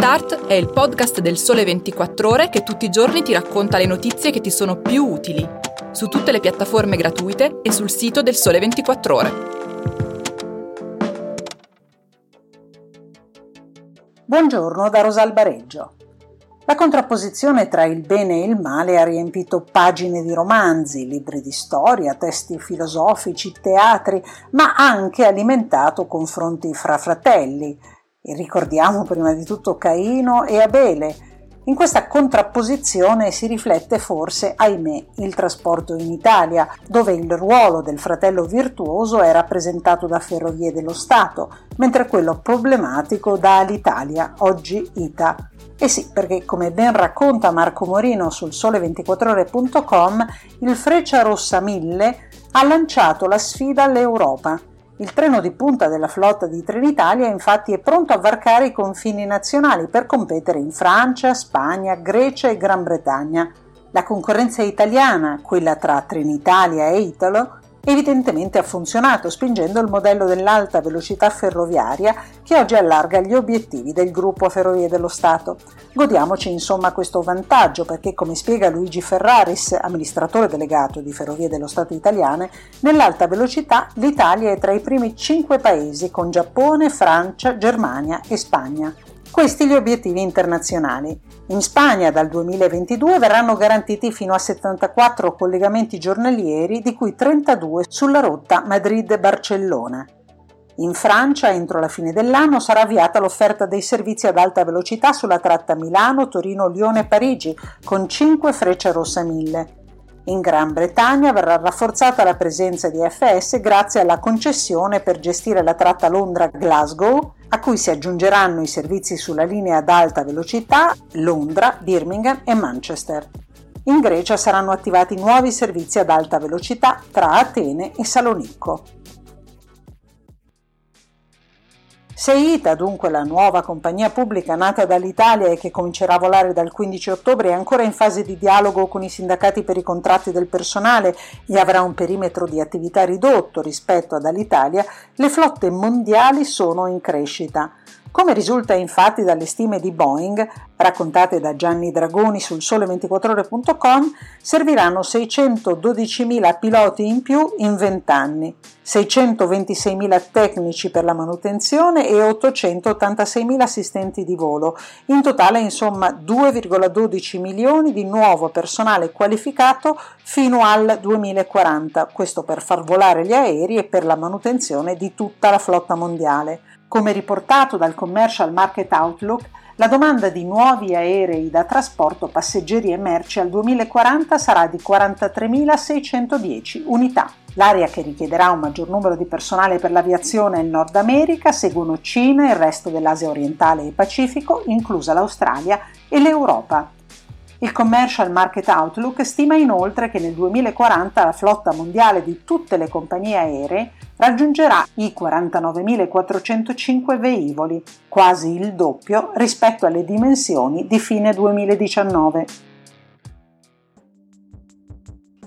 Start è il podcast del Sole 24 Ore che tutti i giorni ti racconta le notizie che ti sono più utili, su tutte le piattaforme gratuite e sul sito del Sole 24 Ore. Buongiorno da Rosalba Reggio. La contrapposizione tra il bene e il male ha riempito pagine di romanzi, libri di storia, testi filosofici, teatri, ma ha anche alimentato confronti fra fratelli, e ricordiamo prima di tutto Caino e Abele. In questa contrapposizione si riflette forse, ahimè, il trasporto in Italia, dove il ruolo del fratello virtuoso è rappresentato da Ferrovie dello Stato, mentre quello problematico da Alitalia, oggi ITA. E sì, perché come ben racconta Marco Morino sul sole24ore.com, il Freccia Rossa 1000 ha lanciato la sfida all'Europa il treno di punta della flotta di Trenitalia infatti è pronto a varcare i confini nazionali per competere in Francia, Spagna, Grecia e Gran Bretagna. La concorrenza italiana, quella tra Trenitalia e Italo, evidentemente ha funzionato spingendo il modello dell'alta velocità ferroviaria che oggi allarga gli obiettivi del gruppo Ferrovie dello Stato. Godiamoci insomma questo vantaggio perché come spiega Luigi Ferraris, amministratore delegato di Ferrovie dello Stato italiane, nell'alta velocità l'Italia è tra i primi cinque paesi con Giappone, Francia, Germania e Spagna. Questi gli obiettivi internazionali. In Spagna dal 2022 verranno garantiti fino a 74 collegamenti giornalieri, di cui 32 sulla rotta Madrid-Barcellona. In Francia, entro la fine dell'anno, sarà avviata l'offerta dei servizi ad alta velocità sulla tratta Milano, Torino, Lione e Parigi, con 5 frecce rossa 1000. In Gran Bretagna verrà rafforzata la presenza di FS grazie alla concessione per gestire la tratta Londra-Glasgow, a cui si aggiungeranno i servizi sulla linea ad alta velocità Londra, Birmingham e Manchester. In Grecia saranno attivati nuovi servizi ad alta velocità tra Atene e Salonicco. Seita, dunque la nuova compagnia pubblica nata dall'Italia e che comincerà a volare dal 15 ottobre, è ancora in fase di dialogo con i sindacati per i contratti del personale e avrà un perimetro di attività ridotto rispetto ad Alitalia, le flotte mondiali sono in crescita. Come risulta infatti dalle stime di Boeing, raccontate da Gianni Dragoni sul sole24ore.com, serviranno 612.000 piloti in più in 20 anni, 626.000 tecnici per la manutenzione e 886.000 assistenti di volo, in totale insomma 2,12 milioni di nuovo personale qualificato fino al 2040, questo per far volare gli aerei e per la manutenzione di tutta la flotta mondiale. Come riportato dal Commercial Market Outlook, la domanda di nuovi aerei da trasporto passeggeri e merci al 2040 sarà di 43.610 unità. L'area che richiederà un maggior numero di personale per l'aviazione è il Nord America, seguono Cina, il resto dell'Asia orientale e Pacifico, inclusa l'Australia e l'Europa. Il Commercial Market Outlook stima inoltre che nel 2040 la flotta mondiale di tutte le compagnie aeree raggiungerà i 49.405 velivoli, quasi il doppio rispetto alle dimensioni di fine 2019.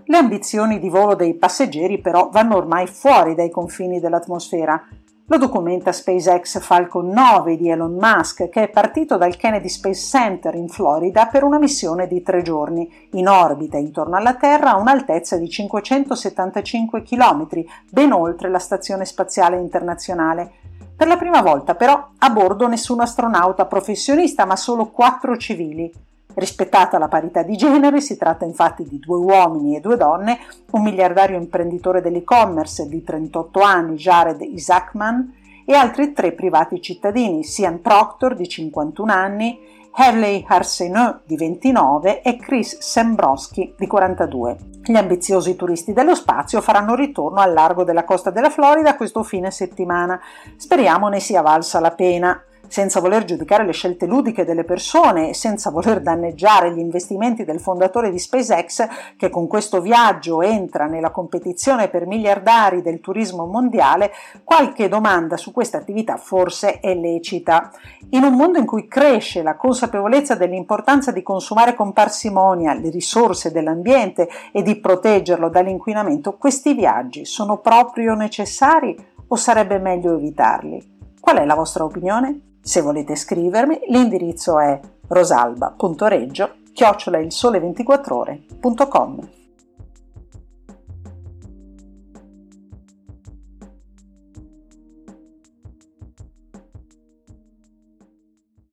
Le ambizioni di volo dei passeggeri però vanno ormai fuori dai confini dell'atmosfera. Lo documenta SpaceX Falcon 9 di Elon Musk, che è partito dal Kennedy Space Center in Florida per una missione di tre giorni, in orbita intorno alla Terra a un'altezza di 575 km, ben oltre la Stazione Spaziale Internazionale. Per la prima volta però a bordo nessun astronauta professionista, ma solo quattro civili. Rispettata la parità di genere, si tratta infatti di due uomini e due donne, un miliardario imprenditore dell'e-commerce di 38 anni, Jared Isaacman, e altri tre privati cittadini, Sian Proctor di 51 anni, Harley Arsenault di 29 e Chris Sembrowski di 42. Gli ambiziosi turisti dello spazio faranno ritorno al largo della costa della Florida questo fine settimana. Speriamo ne sia valsa la pena senza voler giudicare le scelte ludiche delle persone e senza voler danneggiare gli investimenti del fondatore di SpaceX che con questo viaggio entra nella competizione per miliardari del turismo mondiale, qualche domanda su questa attività forse è lecita. In un mondo in cui cresce la consapevolezza dell'importanza di consumare con parsimonia le risorse dell'ambiente e di proteggerlo dall'inquinamento, questi viaggi sono proprio necessari o sarebbe meglio evitarli? Qual è la vostra opinione? Se volete scrivermi, l'indirizzo è rosalba.reggio chiocciolailsole24ore.com.